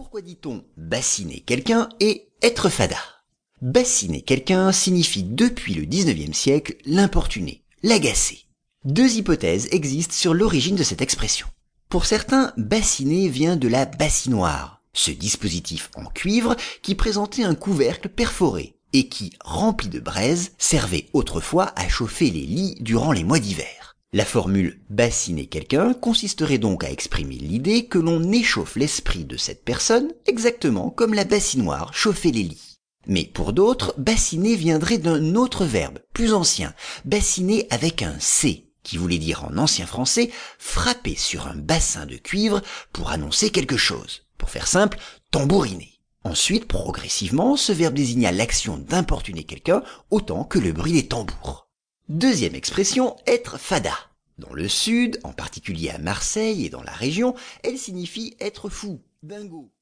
Pourquoi dit-on bassiner quelqu'un et être fada? Bassiner quelqu'un signifie depuis le 19e siècle l'importuner, l'agacer. Deux hypothèses existent sur l'origine de cette expression. Pour certains, bassiner vient de la bassinoire, ce dispositif en cuivre qui présentait un couvercle perforé et qui, rempli de braise, servait autrefois à chauffer les lits durant les mois d'hiver. La formule bassiner quelqu'un consisterait donc à exprimer l'idée que l'on échauffe l'esprit de cette personne exactement comme la bassinoire chauffait les lits. Mais pour d'autres, bassiner viendrait d'un autre verbe, plus ancien, bassiner avec un C, qui voulait dire en ancien français frapper sur un bassin de cuivre pour annoncer quelque chose. Pour faire simple, tambouriner. Ensuite, progressivement, ce verbe désigna l'action d'importuner quelqu'un autant que le bruit des tambours. Deuxième expression, être fada. Dans le sud, en particulier à Marseille et dans la région, elle signifie être fou, dingo.